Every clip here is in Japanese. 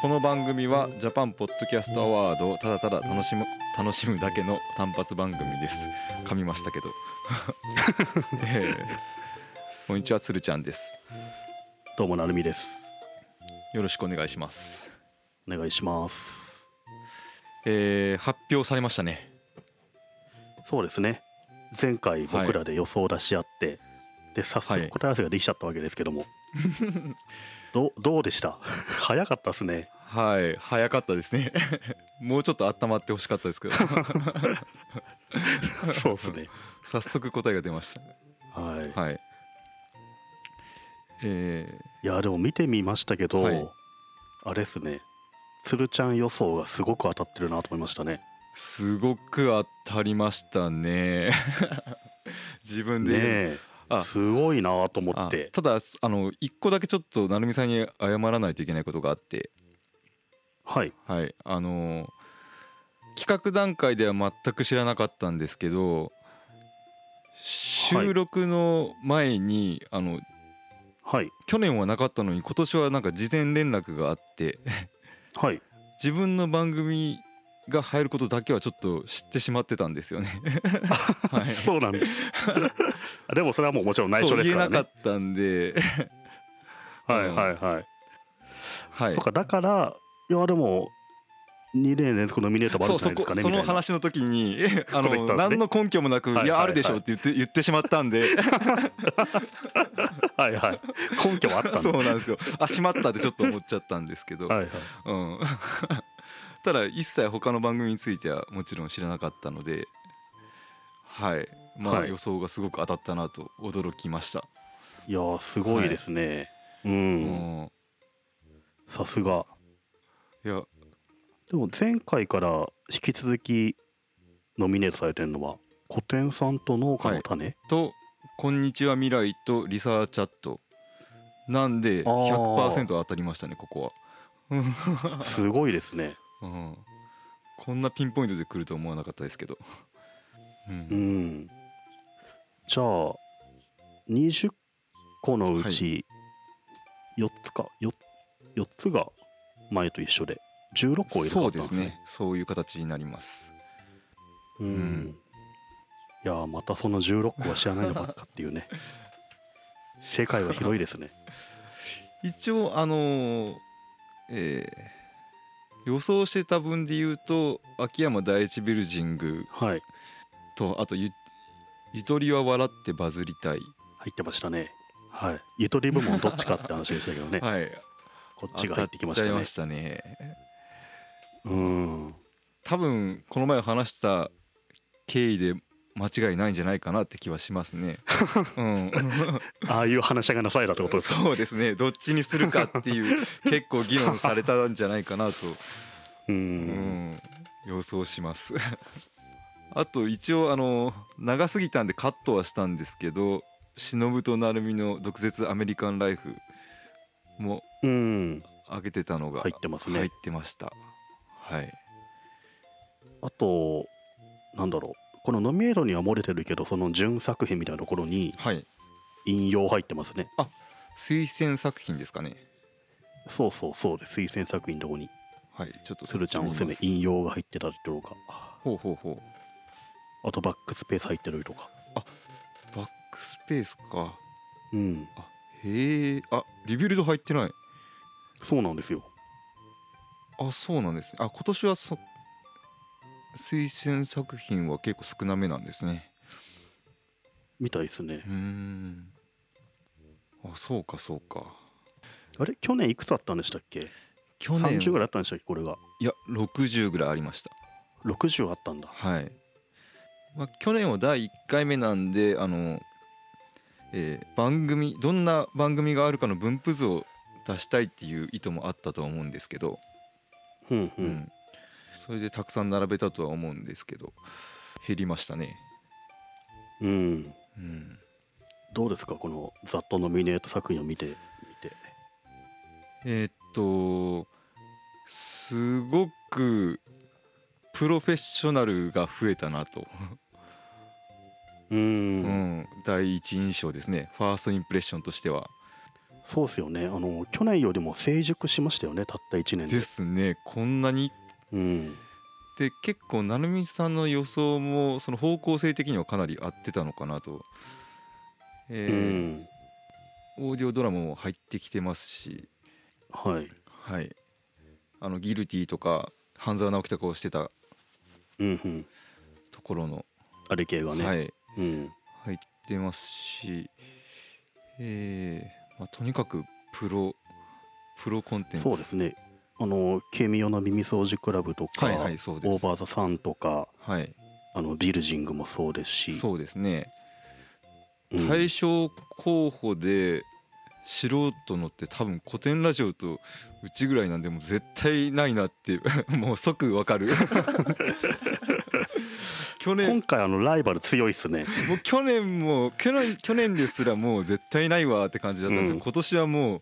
この番組はジャパンポッドキャストアワードをただただ楽しむ楽しむだけの単発番組です。噛みましたけど、えーこんにちはつるちゃんです。どうもなるみです。よろしくお願いします。お願いします。えー発表されましたね。そうですね。前回僕らで予想を出し合って、で早はい。速答え合わせができちゃったわけですけども、ど うどうでした？早かったですね。はい早かったですね。もうちょっと温まってほしかったですけど。そうですね。早速答えが出ましはい。たはい。えいやでも見てみましたけど、はい。あれですね。つるちゃん予想がすごく当たってるなと思いましたね。ー、すごく当たりましたね。自分でねすごいなと思あって。ただあの一個だけちょっと成美さんに謝らないといけないことがあって。はい。はい。あのー企画段階では全く知らなかったんですけど収録の前に、あのはい。去年はなかったのに今年はなんか事前連絡があって。はい。自分の番組が入ることだけはちょっと知ってしまってたんですよね。はい、そうなんだ。あでもそれはもうもちろん内緒ですからね。言えなかったんで、はいはいはい。はい。そう、かだからいやでも2年連続ノミネートもあるんそこじゃないですかねその話の時にえあのね何の根拠もなく「はいいやあるでしょ」はいって言って言ってしまったんで。はいはい。根拠はあったそうなんですよ。あしまったってちょっと思っちゃったんですけど、はいはい。うん、ただ一切他の番組についてはもちろん知らなかったので。はいまあはい。予想がすごく当たったなと驚きました、いやーすごいですね、ううん。ん、さすが。いや。でも前回から引き続きノミネートされてるのはコテンさんとノウカノタネ、と「こんにちは未来」と「リサーチャット」なんであー。100%当たりましたねここは、すごいですね。うん、こんなピンポイントで来ると思わなかったですけど、う、うんんじゃあ20個のうち4つか 4, 4つが前と一緒で16個入れ替そうでわったんですすね。ねそういう形になります。うん。うん。いやーまたその16個は知らないのばっかっていうね。世界は広いですね。一応あのーえー予想してた分で言うと秋山第一ビルジングはい。とあとゆゆとりは笑ってバズりたい。入ってましたね。はい。ゆとり部門どっちかって話でしたけどね。はい。こっちが入ってきましたね。ましたね。うん。多分この前話した経緯で間違いないんじゃないかなって気はしますね。うん、ああいう話し合いがなされたってことですか？そうですね。どっちにするかっていう結構議論されたんじゃないかなと、う うんん、予想します。あと一応あの長すぎたんでカットはしたんですけど忍と成海の毒舌アメリカンライフもうん上げてたのが入ってますね入ってました。はい。あとなんだろうこのノミネートには漏れてるけどその準作品みたいなところにはい。引用入ってますね推薦作品ですかね。そうそうそうです推薦作品のとこにはい。ちょっと鶴ちゃんおすすめ引用が入ってたりとかほうほうほう。あとバックスペース入ってるとかバックスペースか。うんへえ。あリビルド入ってない。そうなんですよあそうなんですね。あ今年はそ推薦作品は結構少なめなんですね。みたいですねうーん。あそうかそうか。あれ？去年いくつあったんでしたっけ？去年30ぐらいあったんでしたっけ？これがいや60ぐらいありました。60あったんだはい。まあ、去年は第1回目なんであの、えー番組どんな番組があるかの分布図を出したいっていう意図もあったとは思うんですけど、うんううんん。それでたくさん並べたとは思うんですけど減りましたね。うん。うん、どうですかこのざっとノミネート作品を見て見て。えーっとすごくプロフェッショナルが増えたなと、ううん。ん、第一印象ですね。ファーストインプレッションとしては。そうですよね。あの去年よりも成熟しましたよね。たった1年で。ですね。こんなに。うん。で結構成美さんの予想もその方向性的にはかなり合ってたのかなと、うえーん。オーディオドラマも入ってきてますし。はい。はい。あのギルティとか半沢直樹とかをしてたうんうん。ところの、あれ系がね、はい。うん入ってますしえーまあ、とにかくプロプロコンテンツ。そうですね。あの「軽妙な耳掃除クラブ」とか、はいはいオーバー・ザ・サン」とかはい。あのビルジングもそうですし。そうですね。うん。対象候補で素人のって多分古典ラジオとうちぐらいなんでもう絶対ないなって もう即わかる 去年。今回あのライバル強いっすね。もう去年も去年去年ですらもう絶対ないわって感じだったんですよ、うん。今年はもう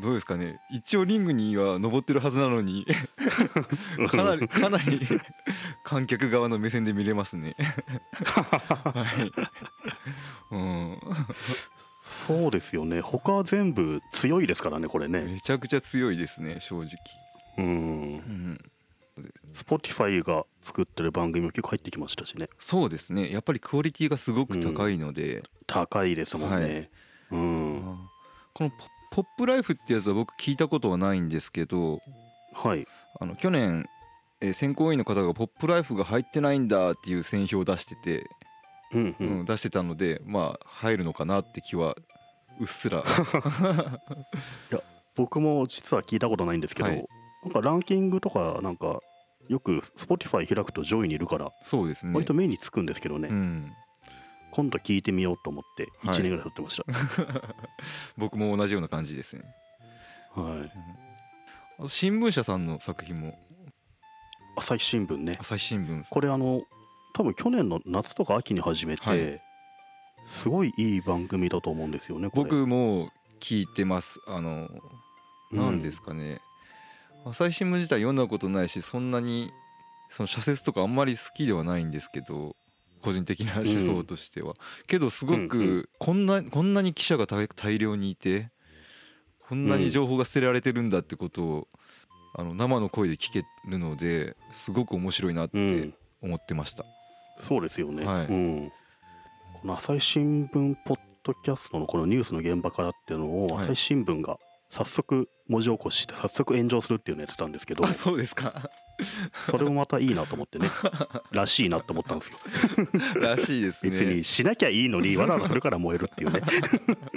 どうですかね。一応リングには登ってるはずなのに。かなりかなり観客側の目線で見れますね。はい。うん。そうですよね。他は全部強いですからねこれね。めちゃくちゃ強いですね正直、うん。うん、Spotify が作ってる番組も結構入ってきましたしね。そうですね。やっぱりクオリティがすごく高いので、高いですもんね、はい。うん。このポ「ポップライフ」ってやつは僕聞いたことはないんですけどはい。あの去年、えー選考委員の方が「ポップライフが入ってないんだ」っていう選票を出してて、うんううんん出してたのでまあ入るのかなって気はうっすら。僕も実は聞いたことないんですけど、はい。なんかランキングとかなんかよく Spotify 開くと上位にいるからそうですね。割と目につくんですけどね、うん、今度聞いてみようと思ってはい。1年ぐらい経ってました、僕も同じような感じですね。はい、あと新聞社さんの作品も。朝日新聞ね。朝日新聞これあの多分去年の夏とか秋に始めて、はい。すごいいい番組だと思うんですよね僕も聞いてます。あの何ですかね、朝日新聞自体読んだことないしそんなにその社説とかあんまり好きではないんですけど個人的な思想としては、けどすごうんうくこんなこんなに記者が大大量にいてこんなに情報が捨てられてるんだってことをあの生の声で聞けるのですごく面白いなってうん。思ってました、そうですよね、はい。うん、この朝日新聞ポッドキャストのこのニュースの現場からっていうのをはい。朝日新聞が早速文字起こしして早速炎上するっていうのをやってたんですけどあそうですか。それもまたいいなと思ってね。らしいなと思ったんですよ。らしいですね。別にしなきゃいいのにわざわざそれから燃えるっていうね。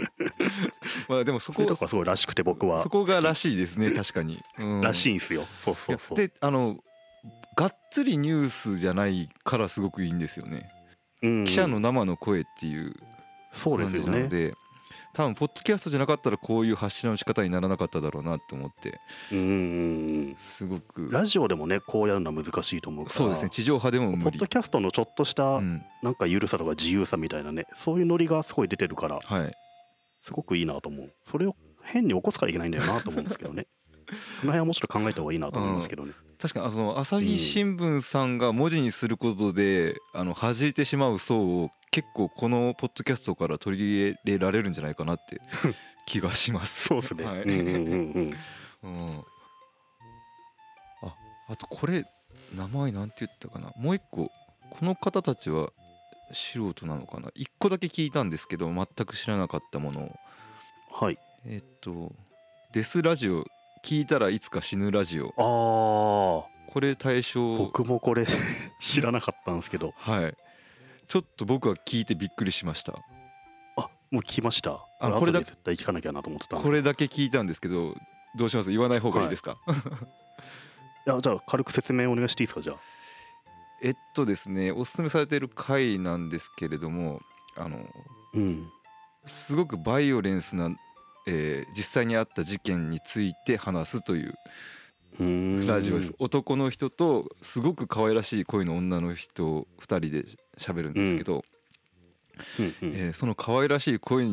まあでもそこがすごいらしくて僕は。そこがらしいですね確かに、うん。らしいんですよ。そうそうそう。であのがっつりニュースじゃないからすごくいいんですよね、うん。記者の生の声っていう感じそうですよね多分ポッドキャストじゃなかったらこういう発信の仕方にならなかっただろうなって思って。うんすごく。ラジオでもねこうやるのは難しいと思うから。そうですね地上波でも無理。ポッド、キャストのちょっとしたうん、なんか緩さとか自由さみたいなねそういうノリがすごい出てるからはい。すごくいいなと思う。それを変に起こすからいけないんだよなと思うんですけどね その辺はもうちょっと考えた方がいいなと思いますけどね、確かにあその朝日新聞さんが文字にすることで、あの弾いてしまう層を結構このポッドキャストから取り入れられるんじゃないかなって 気がします。そうですね、はい。うんうんうんうん。うん、ああとこれ名前なんて言ったかな。もう一個この方たちは素人なのかな。一個だけ聞いたんですけど全く知らなかったものを。はい。えっと「デスラジオ聞いたらいつか死ぬラジオ。あー」これ対象。僕もこれ 知らなかったんですけど。はい。ちょっと僕は聞いてびっくりしました。あもう聞きました。あこれだこれだ絶対聞かなきゃなと思ってたこれだけ聞いたんですけどどうします？言わない方がいいですか、いやじゃあ軽く説明お願いしていいですかじゃあ。えっとですねおすすめされている回なんですけれどもあのうん。すごくバイオレンスな、えー実際にあった事件について話すというラジオです、男の人とすごく可愛らしい声の女の人2人で喋るんですけど、うん。うんえーその可愛らしい声で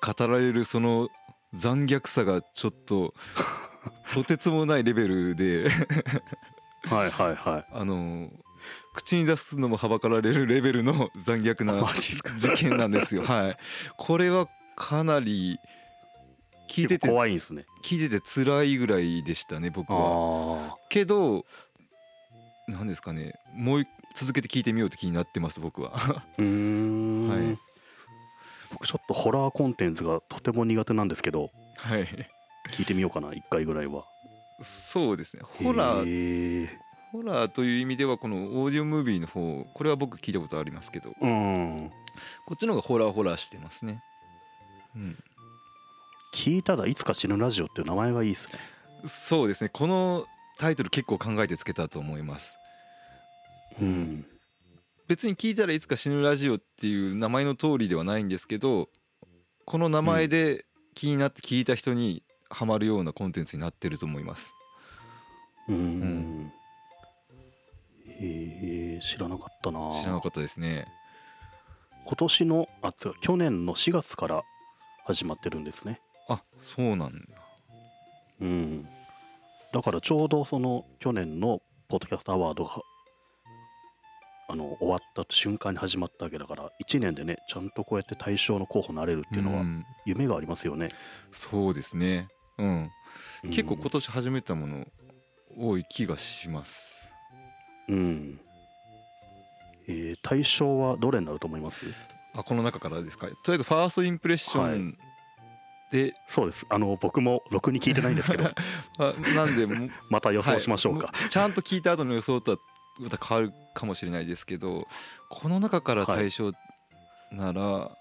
語られるその残虐さがちょっと とてつもないレベルで。はいはいはい。あの口に出すのもはばかられるレベルの残虐な事件なんですよ。はい、これはかなり聞いてて怖いんですね。聞いてて辛いぐらいでしたね僕は。あけど何ですかねもう一続けて聞いてみようって気になってます僕は。はい。僕ちょっとホラーコンテンツがとても苦手なんですけどはい。聞いてみようかな1回ぐらいは。そうですね。ホラー。ー。ホラーという意味ではこのオーディオムービーの方これは僕聞いたことありますけど。こうん。っちの方がホラーホラーしてますね。うん聞いたらいつか死ぬラジオっていう名前がいいですね。そうですね。このタイトル結構考えてつけたと思います。うん。別に聞いたらいつか死ぬラジオっていう名前の通りではないんですけどこの名前で気になって聞いた人にハマるようなコンテンツになってると思います。うん、んへえ知らなかったな。知らなかったですね。今年のあ去年の4月から始まってるんですねあそうなんだ。うん。だからちょうどその去年のポッドキャストアワードがあの終わった瞬間に始まったわけだから1年でねちゃんとこうやって対象の候補になれるっていうのはん。夢がありますよね、そうですね。うん。うん。結構今年始めたもの多い気がします。うん。えー対象はどれになると思います？あこの中からですか？とりあえずファーストインプレッションで、そうです。あの僕もろくに聞いてないんですけど。あなんで もまた予想しましょうか、はいちゃんと聞いた後の予想とはまた変わるかもしれないですけどこの中から対象なら、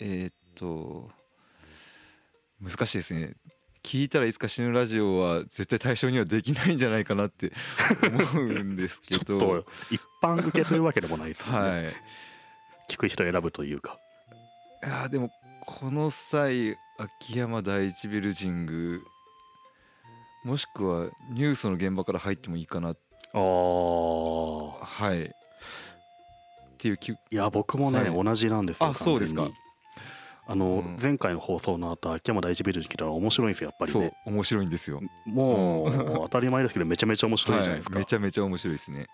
えーっと難しいですね。聞いたらいつか死ぬラジオは絶対対象にはできないんじゃないかなって思うんですけ ちょっどと一般受けというわけでもないですね、はい。聞く人選ぶというか。いやーでもこの際秋山第一ビルジングもしくはニュースの現場から入ってもいいかな。ああはい。っていう気いや僕もね、はい。同じなんですよあそうですか。あの、うん。前回の放送の後秋山第一ビル聞いたら面白いんですよやっぱりそうね面白いんですよ。もう当たり前ですけどめちゃめちゃ面白いじゃないですか、はい、めちゃめちゃ面白いですね。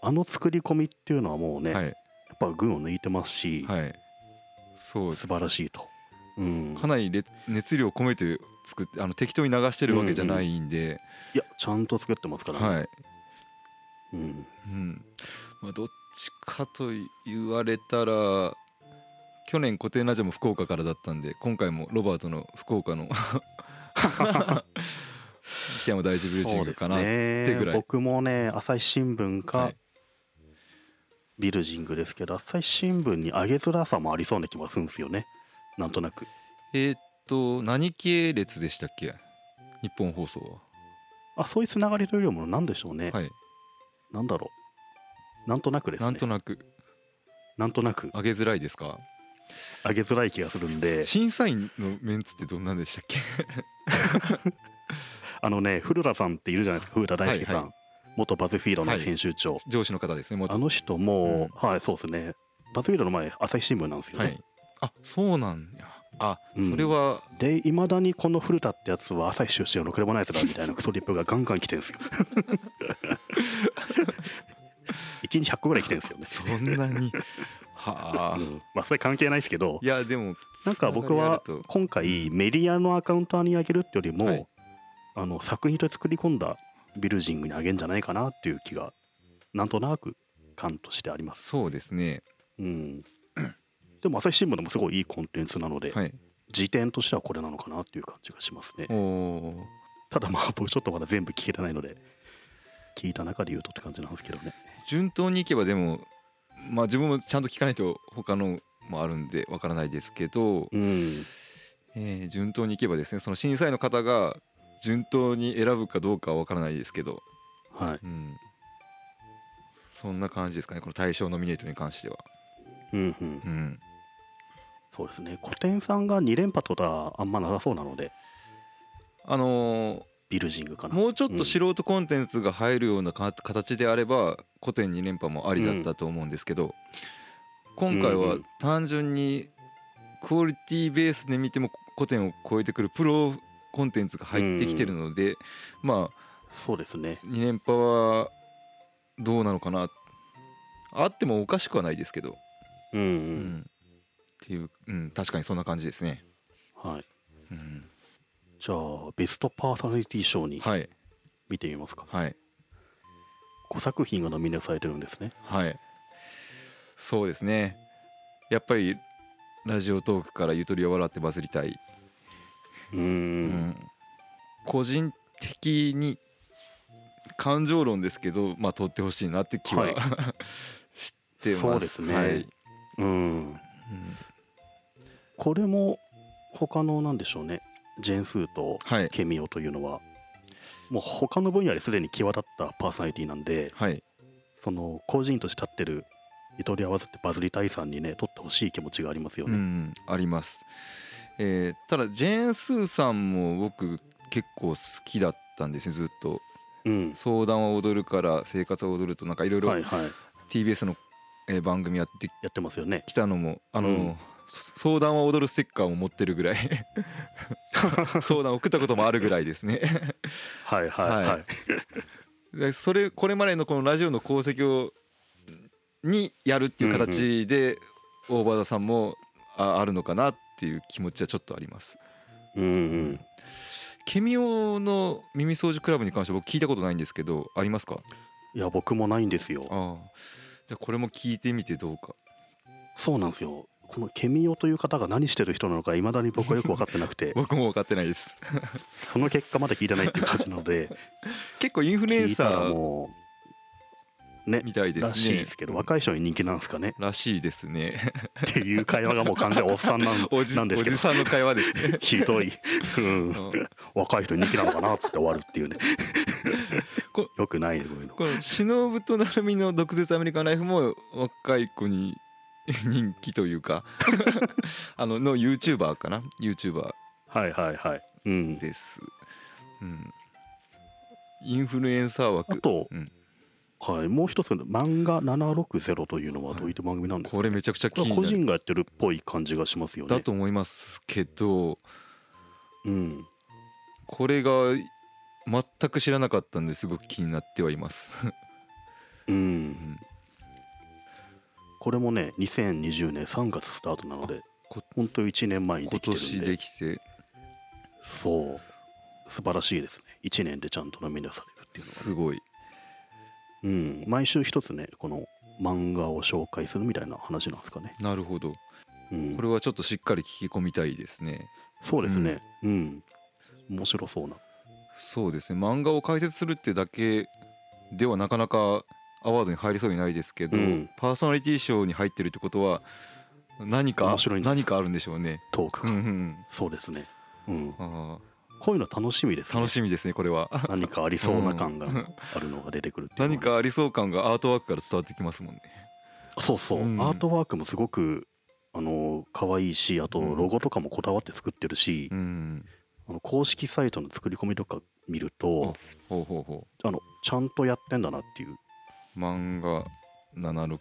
あの作り込みっていうのはもうね、はい。やっぱ群を抜いてますし、はい。そう素晴らしいと、うん、かなりれ熱量込めて作ってあの適当に流してるわけじゃないんで、いやちゃんと作ってますからね、はい、うん、うん。まあ、どっちかと言われたら去年固定ラジオも福岡からだったんで今回もロバートの福岡の秋山第一ビルジングかな、そうですね。てぐらい僕もね朝日新聞か、はい。ビルジングですけど朝日新聞に上げづらさもありそうな気がするんですよねなんとなく。えーっと何系列でしたっけ？日本放送あそういうつながりというよりも何でしょうね、ははい。なんだろう。なんとなくですね。なんとなく。なんとなく。上げづらいですか？上げづらい気がするんで。審査員のメンツってどんなんでしたっけ？あのね古田さんっているじゃないですか。古田大輔さん、はいは元バズフィードのはい。編集長、上司の方ですね元。あの人も、はいそうですね。バズフィードの前朝日新聞なんですよね、はいあそうなんや。あ、うん。それは。でいまだにこの古田ってやつは朝日出身のクレモナイツだみたいなクソリップがガンガン来てるんですよ。1日100個ぐらい来てるんですよね、そんなに。はあ、うん、まあそれ関係ないですけどいやでもなんか僕は今回メディアのアカウントに上げるってよりも、はい。あの作品と作り込んだビルジングに上げるんじゃないかなっていう気がなんとなく感としてあります。そうですね。うん、でも朝日新聞でもすごいいいコンテンツなので、はい。時点としてはこれなのかなっていう感じがしますね。ただまあ僕ちょっとまだ全部聞けてないので聞いた中で言うとって感じなんですけどね。順当にいけばでもまあ自分もちゃんと聞かないと他のもあるんでわからないですけど、うん、えー順当にいけばですねその審査員の方が順当に選ぶかどうかはわからないですけど、はい。うん、そんな感じですかねこの対象ノミネートに関しては、うんうん、うん、そうですね。古典さんが2連覇とかはあんまなさそうなので、あのビルジングかな。ーもうちょっと素人コンテンツが入るようなか形であれば古典2連覇もありだったと思うんですけど、今回は単純にクオリティベースで見ても古典を超えてくるプロコンテンツが入ってきてるので、まあそうですね。2連覇はどうなのかな。あってもおかしくはないですけど、うん、ううんんっていう、うん、確かにそんな感じですね。はい。うん、じゃあベストパーソナリティ賞にはい。見てみますか、はい。5作品がノミネートされてるんですね。はい。そうですね。やっぱりラジオトークからゆとりを笑ってバズりたい、うーん。うん。個人的に感情論ですけどまあ取ってほしいなって気は、はい。知ってます。そうですね。はい。うん。うんこれも他のなんでしょうね。ジェーンスーとはい。ケミオというのはもう他の分野ですでに際立ったパーソナリティなんではい。その個人として立ってるゆとり合わせてバズりたいさんにね取ってほしい気持ちがありますよね、うん、あります、えーただジェーン・スーさんも僕結構好きだったんですねずっと。うん「相談は踊る」から「生活は踊る」となんかいろいろはい。はい TBS の、えー番組やってやってますよね。きたのもあの、うん。そ相談は踊るステッカーも持ってるぐらい。相談送ったこともあるぐらいですね。はいはいはい、はい。でそれこれまでのこのラジオの功績をにやるっていう形で大場田さんもああるのかなっていう気持ちはちょっとあります。うん。うん。ケミオの耳掃除クラブに関しては僕聞いたことないんですけどありますか？いや僕もないんですよ。ああ。じゃあこれも聞いてみてどうか。そうなんですよこのケミオという方が何してる人なのかいまだに僕はよく分かってなくて。僕も分かってないです。その結果まだ聞いてないっていう感じなので。結構インフルエンサーもうねみたいですね。らしいですけど若い人に人気なんですかね。らしいですね。っていう会話がもう完全におっさんなんおじなんですけど。おじさんの会話ですね。ひどい、若い人に人気なのかなっつって終わるっていうね。こよくないねこういうの。この忍と成海の毒舌アメリカンライフも若い子に 人気というか あのの YouTuber かな？YouTuber はいはいはい。うん。です、うん、インフルエンサー枠。あと、うん。はい、もう一つ漫画760というのはどういった番組なんですか、これめちゃくちゃ気になる。人がやってるっぽい感じがしますよね。だと思いますけどうん。これが全く知らなかったんですごく気になってはいます。うんこれもね2020年3月スタートなのでこ本当1年前にで今きてるんで。年できて。そう。素晴らしいですね。1年でちゃんとノミネートされるっていうのはすごい。うん、毎週一つねこの漫画を紹介するみたいな話なんですかね、なるほど。うん、これはちょっとしっかり聞き込みたいですね。そうですね。うん、面白そうな。そうですね。漫画を解説するってだけではなかなかアワードに入りそうにないですけど、うん。パーソナリティ賞に入ってるってことは何か何かあるんでしょうね。トークが、うんうんそうですね、うん、あこういうの楽しみですーね。楽しみですねこれは。何かありそうな感があるのが出てくるって何かありそう感がアートワークから伝わってきますもんね。そうそう、うん。アートワークもすごくあの可愛いしあとうん。ロゴとかもこだわって作ってるし、うん。あの公式サイトの作り込みとか見るとほうほうほあのちゃんとやってんだなっていうう。漫画76。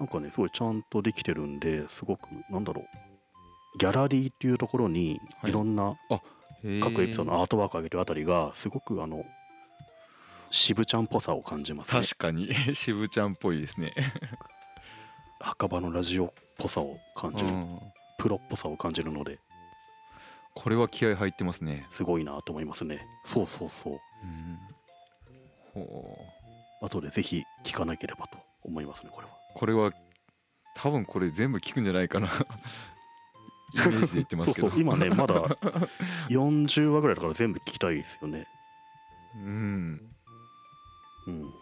なんかねすごいちゃんとできてるんですごくなんだろう。ギャラリーっていうところにはい。いろんな各エピソードのアートワークを上げてるあたりがすごくあの渋ちゃんっぽさを感じますね。確かに。渋ちゃんっぽいですね。墓場のラジオっぽさを感じる。うん。プロっぽさを感じるので。これは気合入ってますね。すごいなと思いますね。そうそうそう。うん後でぜひ聞かなければと思いますねこれは。これは多分これ全部聞くんじゃないかな。イメージで言ってますけど。そうそう今ねまだ40話ぐらいだから全部聞きたいですよね。うん。うん。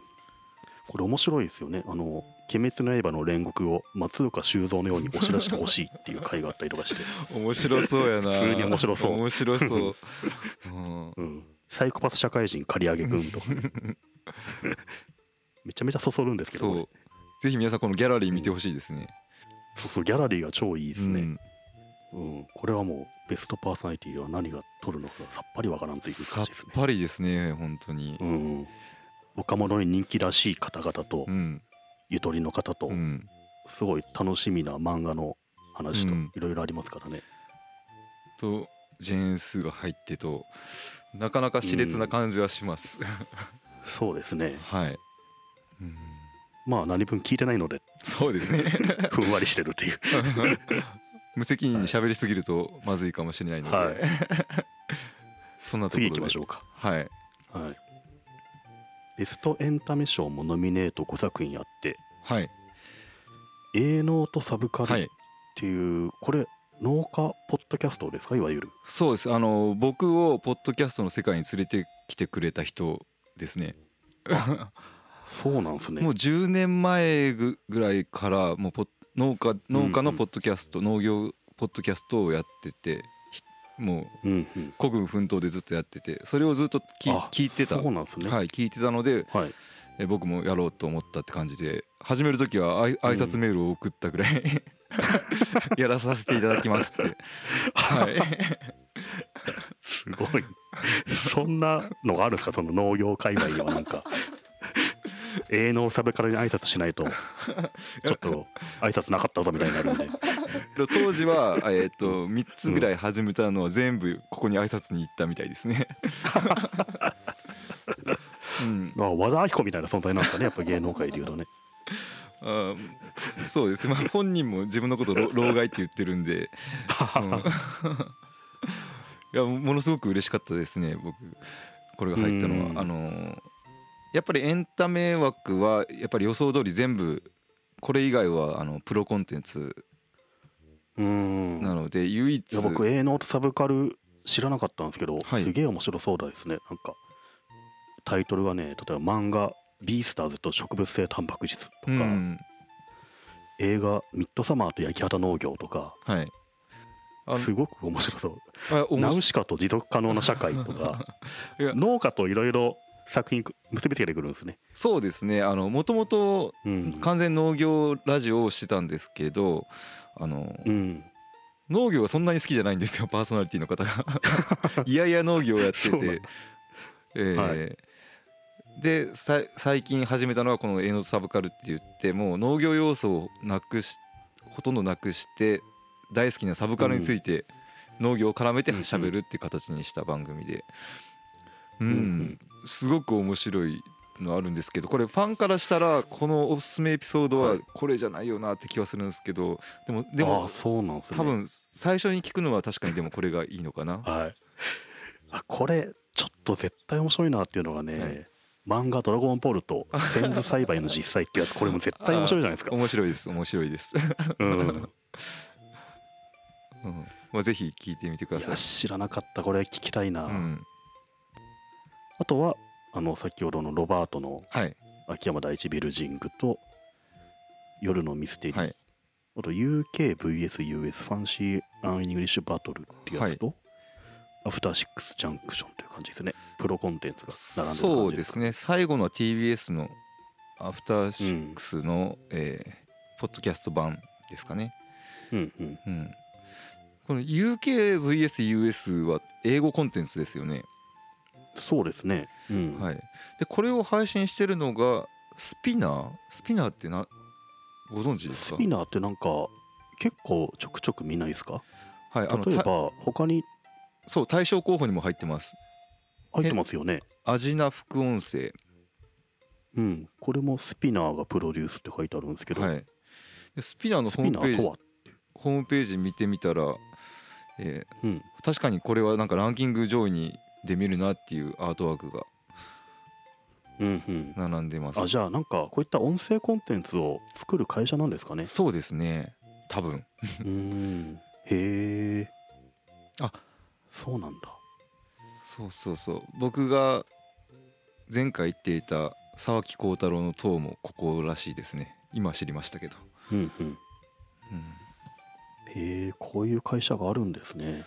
これ面白いですよね。あの「鬼滅の刃」の煉獄を松岡修造のように押し出してほしいっていう回があったりとかして、面白そうやな。普通に面白そう。面白そう、うん、うん、サイコパス社会人刈り上げくんと めちゃめちゃそそるんですけどそう。ぜひ皆さんこのギャラリー見てほしいですね、そうそうギャラリーが超いいですね、うん。うんこれはもうベストパーソナリティは何が取るのかさっぱりわからんというさっ感じですね、ぱりですね本当に。うん、若者に人気らしい方々とうん。ゆとりの方とうん。すごい楽しみな漫画の話とうん。いろいろありますからね、とジェーンスが入ってとなかなか熾烈な感じはします、そうですね。はい、うん、まあ何分聞いてないので。そうですね。ふんわりしてるっていう。無責任に喋りすぎるとまずいかもしれないので、はい。そんなところで。次行きましょうか。はい。はい。ベストエンタメ賞もノミネート5作品あって。はい「営農とサブカル」っはいてい。う、これ農家ポッドキャストですかいわゆる。そうです。あの僕をポッドキャストの世界に連れてきてくれた人ですね。そうなんですね。もう10年前ぐぐらいからもうポッ農家農家のポッドキャスト、農業ポッドキャストをやっててひもううんうん。孤軍奮闘でずっとやっててそれをずっと聞いあ聞いてた。そうなんですね。はい聞いてたのではい。え僕もやろうと思ったって感じで始める時はあい挨拶メールを送ったぐらい、やらさせていただきますって。はい。すごい。そんなのがあるんですか？その農業界隈にはなんか。営農サブカルに挨拶しないと。ちょっと挨拶なかったぞみたいになるんで。当時は、えー、と3つぐらい始めたのは全部ここに挨拶に行ったみたいですね。うん、まあ和田アキ子みたいな存在なんですかね？やっぱ芸能界でいうとねあーそうです。ね、まあ、本人も自分のことを老 老害って言ってるんで、うん。いやものすごく嬉しかったですね僕。これが入ったのうん。はあのーやっぱりエンタメ枠はやっぱり予想通り全部これ以外はあのプロコンテンツうん。なので唯一。いや僕営農とサブカル知らなかったんですけど、はい。すげえ面白そうだですね。なんかタイトルがね例えば漫画「ビースターズと植物性タンパク質」とか、うん。映画「ミッドサマーと焼き畑農業」とかはい。すごく面白そう。ナウシカと持続可能な社会とか 農家といろいろ作品結びつけてくるんですね。そうですね。あのもともとうん、完全農業ラジオをしてたんですけどあのうん、農業はそんなに好きじゃないんですよパーソナリティの方が。いやいや農業をやってて。えーはでさ最近始めたのはこの「エノサブカル」って言ってもう農業要素をなくしほとんどなくして大好きなサブカルについて農業を絡めて喋るっていう形にした番組で。うん、うん。すごく面白いのあるんですけどこれファンからしたらこのおすすめエピソードははい。これじゃないよなって気はするんですけどでもででももあそうなんですね。多分最初に聞くのは確かにでもこれがいいのかな。はい。あこれちょっと絶対面白いなっていうのがね、はい漫画「ドラゴンボール」と「仙豆栽培の実際」ってやつこれも絶対面白いじゃないですか。面白いです。面白いです、うん、うん。まあ、ぜひ聞いてみてください。知らなかった。これ聞きたいな、うん、あとはあの先ほどのロバートのはい。秋山第一ビルヂングと夜のミステリー、はい。あと UKVSUS ファンシー・アン・イングリッシュ・バトルってやつと、アフターシックス・ジャンクションという感じですね。プロコンテンツが並んでるそう感じですね。最後のは TBS のアフターシックスの、えーポッドキャスト版ですかね、うんうん。うん、この UK VS US は英語コンテンツですよね、そうですね、うん。はい、でこれを配信してるのがスピナー？スピナーってなご存知ですか？スピナーってなんか結構ちょくちょく見ないですか？はいあのた例えば他にそう大賞候補にも入ってます。入ってますよね。味な副音声。うん。これもスピナーがプロデュースって書いてあるんですけど、はい。でスピナーのスホームページホームページ見てみたら、えーうん。確かにこれはなんかランキング上位にで見るなっていうアートワークがうんうん。並んでます。あじゃあなんかこういった音声コンテンツを作る会社なんですかね？そうですね。多分。うーん。へえあそうなんだ。そうそう。そう僕が前回言っていた沢木幸太郎の塔もここらしいですね。今知りましたけど、うんうん。うへえこういう会社があるんですね。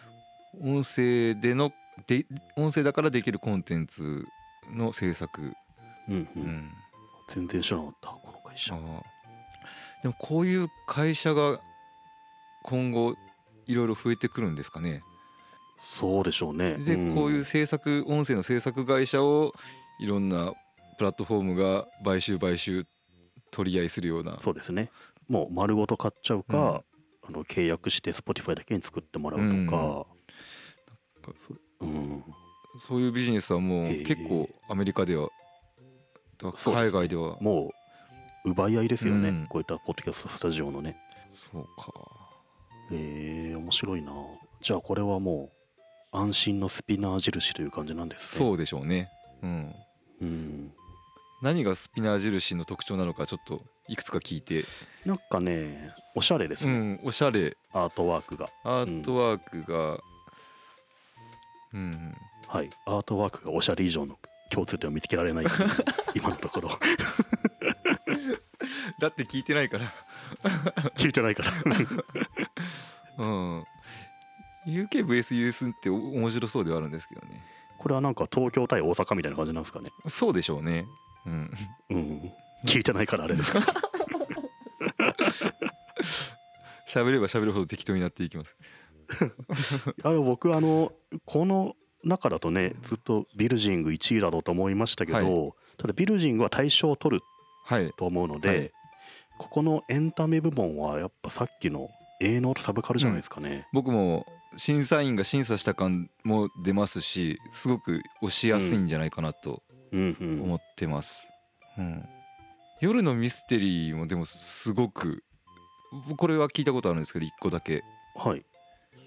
ん、音声でので音声だからできるコンテンツの制作、うんう、うん。ん、全然知らなかったこの会社。でもこういう会社が今後いろいろ増えてくるんですかねそうでしょうね。でん。こういう制作音声の制作会社をいろんなプラットフォームが買収買収取り合いするような。そうですね。もう丸ごと買っちゃうか、あの契約して Spotify だけに作ってもらうとか、うん。そう。いうビジネスはもう結構アメリカでは海外では。もう奪い合いですよね、うん。こういったポッドキャストスタジオのね。そうか。えー、面白いな。じゃあこれはもう安心のスピナー印という感じなんですね。そうでしょうね。うん。うん。何がスピナー印の特徴なのかちょっといくつか聞いて。なんかねおしゃれですね、うんおしゃれ。アートワークが。アートワークが。うん、はい。アートワークがおしゃれ以上の共通点を見つけられない。今のところ。だって聞いてないから。聞いてないから。うん UKVSUS ってお面白そうではあるんですけどね。これはなんか東京対大阪みたいな感じなんですかね。そうでしょうね。うん。うん。聞いてないからあれ。です喋れば喋るほど適当になっていきます。あの僕あのこの中だとねずっとビルジング1位だろうと思いましたけど、はい。ただビルジングは大賞を取るはい。と思うので、はい。ここのエンタメ部門はやっぱさっきの営農とサブカルじゃないですかね、僕も審査員が審査した感も出ますしすごく押しやすいんじゃないかなとうん、うん。思ってます、うん。夜のミステリーもでもすごくこれは聞いたことあるんですけど1個だけ。はい。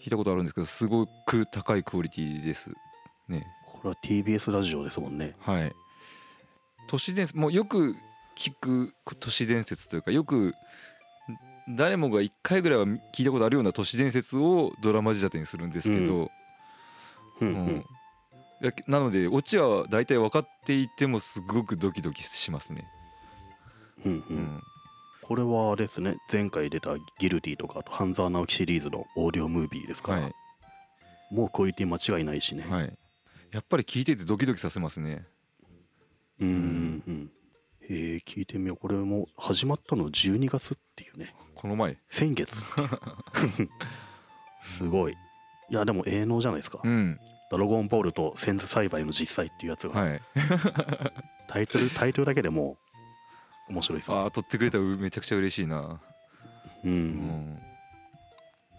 聞いたことあるんですけどすごく高いクオリティです。ね。これは TBS ラジオですもんね。はい。都市伝説もうよく聞く都市伝説というかよく誰もが1回ぐらいは聞いたことあるような都市伝説をドラマ仕立てにするんですけど、うん。ううん。んやなのでオチは大体分かっていてもすごくドキドキしますね。うんううんん。これはあれですね。前回出たギルティとかあと半沢直樹シリーズのオーディオムービーですから、はい。もうクオリティ間違いないしね、はい、やっぱり聞いててドキドキさせますね。うんうんうんえー、聞いてみよう。これも始まったの12月っていうね。この前、先月。すごい。いやでも営農じゃないですか、うん。ドラゴンボールとセンズ栽培の実際っていうやつが、はい、タイトルタイトルだけでもう面白いですね。ああ撮ってくれたらめちゃくちゃ嬉しいな。うん、うん、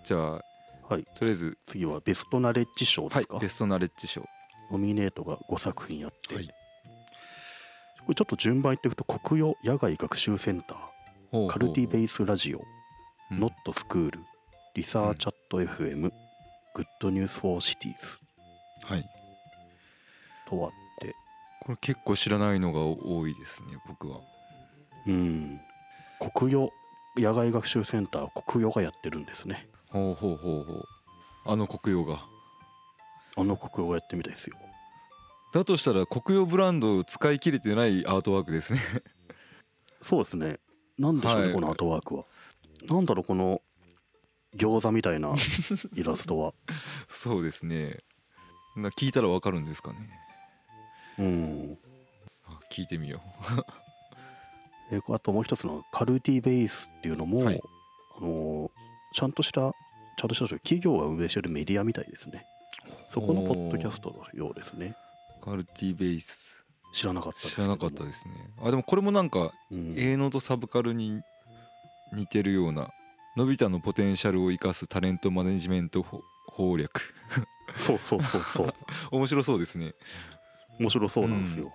じゃあはい。とりあえず、次はベストナレッジ賞ですか、はいベストナレッジ賞。ノミネートが5作品あって、はい。これちょっと順番言っていくと国用野外学習センターカルティベイスラジオうんノットスクールリサーチャット FM Good News for Cities はい。とあってこれ結構知らないのが多いですね僕は。うんコクヨ野外学習センターコクヨがやってるんですねほうほうほうほう。あのコクヨが。あのコクヨがやってみたいですよだとしたらコクヨブランドを使い切れてないアートワークですね。そうですね。なんでしょうね、はい。このアートワークは。なんだろうこの餃子みたいな イラストは。そうですね。な聞いたらわかるんですかね。うん。あ聞いてみよ えーあともう一つのカルティベースっていうのも、はい。あのーちゃんとしたちゃんとした企業が運営してるメディアみたいですね。そこのポッドキャストのようですね。う。カルティベース。知らなかったです知らなかったですね。あでもこれもなんかす、うん。営農とサブカルに似てるようなのび太のポテンシャルを生かすタレントマネジメント法法略。そうそうそうそう。面白そうですね。面白そうなんですよ、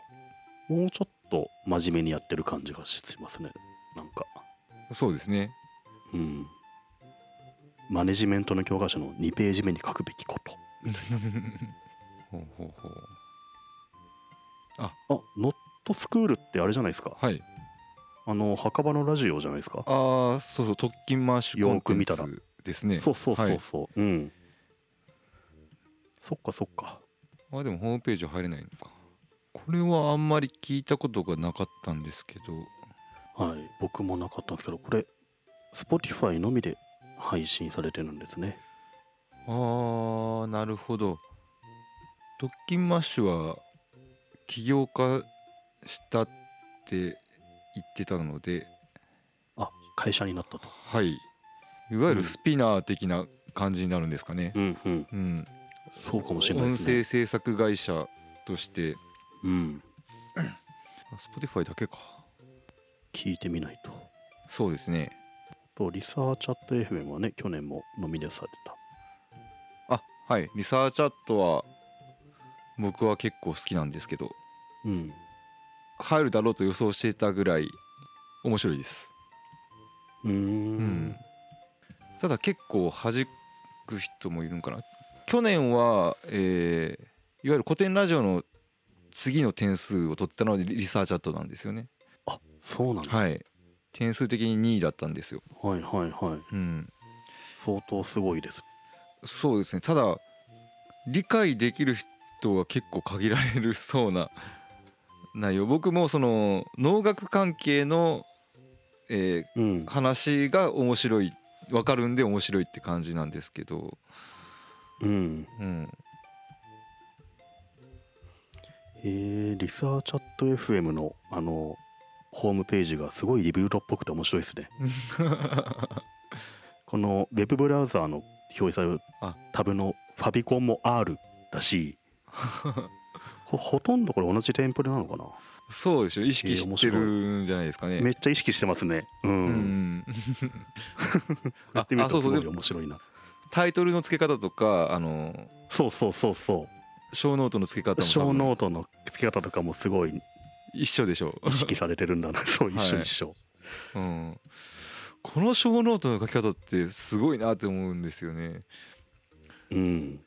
もうちょっと真面目にやってる感じがしますね。なんか。そうですね。うん。マネジメントの教科書の2ページ目に書くべきこと。ほうほうほうあ。ノットスクールってあれじゃないですか。はい。あの墓場のラジオじゃないですか。ああそうそう特勤マッシュコンテンよく見たら。ツですね。そうそうそうそう、うん。そっかそっか。あでもホームページは入れないのか。これはあんまり聞いたことがなかったんですけど。はい。僕もなかったんですけどこれ Spotify のみで配信されてるんですね。あーなるほど。特勤マッシュは起業家したって言ってたので。あ会社になったと。はい。いわゆうん。るスピナー的な感じになるんですかね、うんうん。うん、そうかもしれないで音すね。声制作会社として。うん。あ Spotify だけか。聞いてみないと。そうですね。とリサーチャット FM はね去年もノミネートされてた。あはい。リサーチャットは僕は結構好きなんですけどうん。入るだろうと予想してたぐらい面白いです。うーん。うん。ただ結構引く人もいるんかな。去年は、えーいわゆるコテンラジオの次の点数を取ってたのはリサーチャットなんですよね。あそうなんだ、はい。点数的に2位だったんですよ。はい、はいはい。うん。相当すごいです。そうですね。ただ理解できる人は結構限られるそうな内容。僕もその農学関係の、えーうん。話が面白い分かるんで面白いって感じなんですけど、うん。うん、えー、リサーチャット FM のあのホームページがすごいリビルドっぽくて面白いですね。このウェブブラウザーの表示されるあ。タブのファビコンも R だし ほほとんどこれ同じテンプレなのかな？そうでしょ。意識してるんじゃないですかね。めっちゃ意識してますね。うん、うん、やってみるとすごい面白いな。タイトルの付け方とかあのそうそうそうそショーノートの付け方うショーも。多分ノートの付け方とかもすごい一緒でしょ。意識されてるんだな。そう一緒はい一緒、うん、このショーノートの書き方ってすごいなって思うんですよね。うん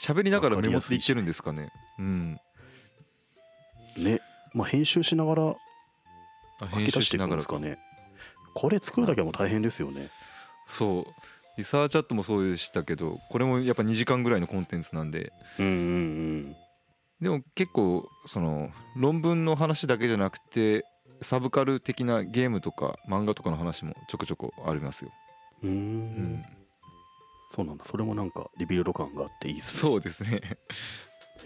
喋りながらメモっていってるんですかね。うん。ね。まあ編集しながらあ書編き出していく集しなんがらか。ですかねこれ作るだけでも大変ですよね。そう。リサーチャットもそうでしたけどこれもやっぱ2時間ぐらいのコンテンツなんで。うんうんでも結構その論文の話だけじゃなくてサブカル的なゲームとか漫画とかの話もちょこちょこありますよ、うんそうなんだ。それもなんかリビルド感があっていいですね。そうですね。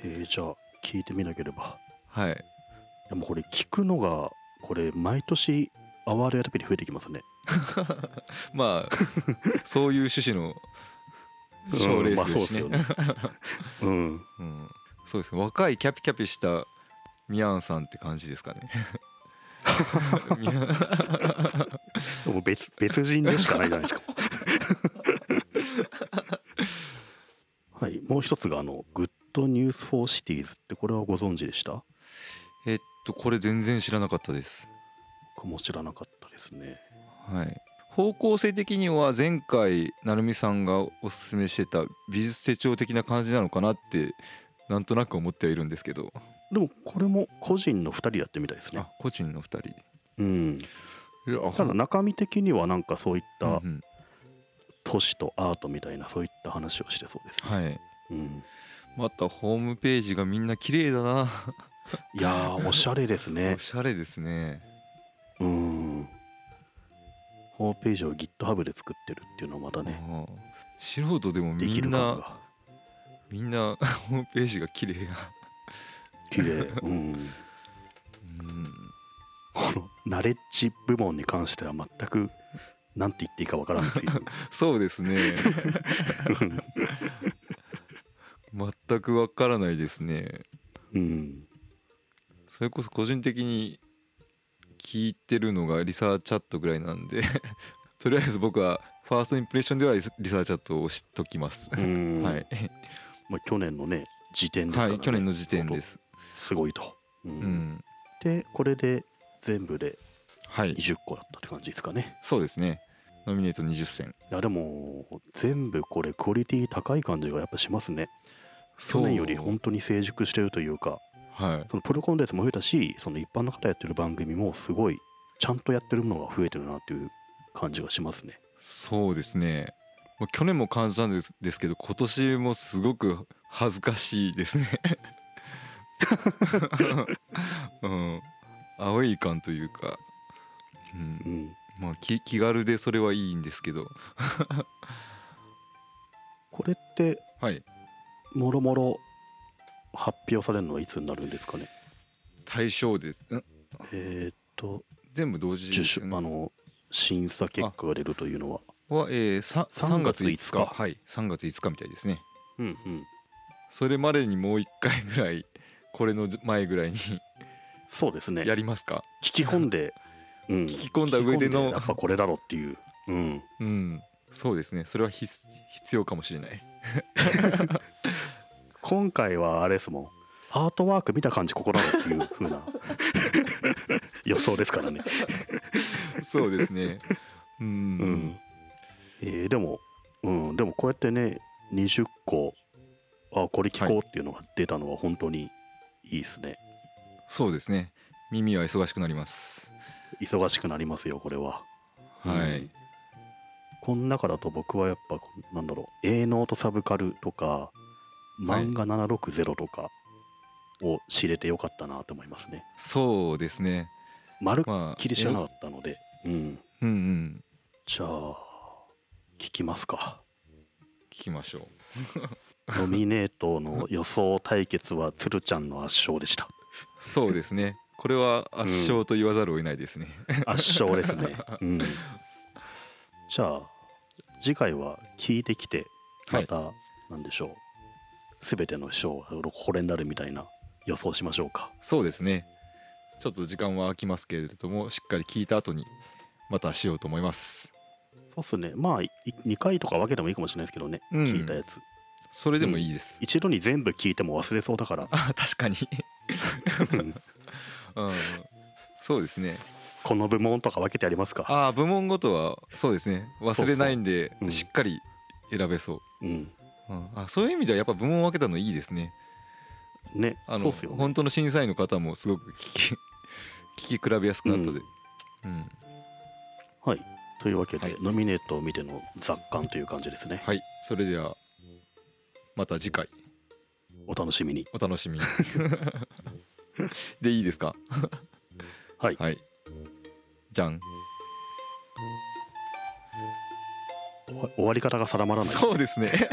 えーじゃあ聞いてみなければ。はい。いやもうこれ聞くのがこれ毎年アワードやるたびに増えてきますね。まあそういう趣旨の賞レースですしね,、うんまあそうですよね。うん。うん、そうですね。若いキャピキャピしたミヤンさんって感じですかね。も別別人でしかないじゃないですか はいもう一つがあの Good News for Cities ってこれはご存知でした？えっとこれ全然知らなかったです。僕も知らなかったですね。はい。方向性的には前回成美さんがおすすめしてた美術手帳的な感じなのかなってなんとなく思ってはいるんですけど。でもこれも個人の2人やってみたいですね。あ個人の2人。うん。ただ中身的にはなんかそういった都市とアートみたいなそういった話をしてそうです。ね、はい。うん、またホームページがみんな綺麗だな。いやーおしゃれですね。おしゃれですね。うん。ホームページを GitHub で作ってるっていうのはまたね素人でもできる感みんなが。みんな ホームページが綺麗や。綺麗。うん。うん。このナレッジ部門に関しては全く何て言っていいかわからんという。そうですね。全くわからないですね。うん。それこそ個人的に聞いてるのがリサーチャットぐらいなんで とりあえず僕はファーストインプレッションではリサーチャットを推しときます、うん。はい、まあ、去年のね時点ですから、ね。はい、去年の時点です。すごいと、うん。うん。でこれで全部ではい。20個だったって感じですかね。そうですねノミネート20選。いやでも全部これクオリティ高い感じがやっぱしますね。去年より本当に成熟してるというかはい。そのプロコンテンツも増えたしその一般の方やってる番組もすごいちゃんとやってるものが増えてるなっていう感じがしますね。そうですね。もう去年も感じたんですですけど今年もすごく恥ずかしいですね。うん。青い感というか、うん。う、んまあ気気軽でそれはいいんですけど。これってはい。もろもろ発表されるのはいつになるんですかね？対象です。ん？えーっと全部同時受賞ですよねあの審査結果が出るというのは？は、えー、さ3 3月月5 5日日。はい。3月5日みたいですね。うんうん。それまでにもう一回ぐらいこれの前ぐらいに。そうですね。やりますか？聞き込んで、うん、聞き込んだ上での。聞き込んやっぱこれだろっていう、うん、うん。そうですね。それは必必要かもしれない。今回はあれですもん。アートワーク見た感じここだろっていう風な。予想ですからね。そうですね。うん、うん。えーでも、うん、でもこうやってね、20個、あ、これ聞こうっていうのが出たのは本当にいいですね。そうですね。耳は忙しくなります忙しくなりますよ、これは。はい、うんこの中だと僕はやっぱ、なんだろう、A ノートサブカルとか、漫画760とかを知れてよかったなと思いますね。そうですねまるっまあきり知らなかったので、うん。うんうんじゃあ、聞きますか。聞きましょノミネートの予想対決は鶴ちゃんの圧勝でした。う そうですねこれは圧勝と言わざるを得ないですね、圧勝ですね。うん。じゃあ、次回は聞いてきて、はいまた、なんでしょう。すべての賞がこれになるみたいな予想しましょうか。そうですねちょっと時間は空きますけれどもしっかり聞いた後にまたしようと思いますそうっすね。まあ、2回とか分けてもいいかもしれないですけどね。うん聞いたやつ。それでもいいです、一度に全部聞いても忘れそうだから。あ確かに、うんうん、そうですね。この部門とか分けてありますか？ああ部門ごとはそうですね。忘れないんでしっかり選べそう、うん。うん、あそういう意味ではやっぱ部門を分けたのいいですね。ね、あのそうっすよ、ね。本当の審査員の方もすごく聞き 聞き比べやすくなったで、うん。はい。というわけで、はい。ノミネートを見ての雑感という感じですね。はい。それではまた次回。お楽しみに。お楽しみに でいいですか？はい。はいじゃん終わり方が定まらない。そうですね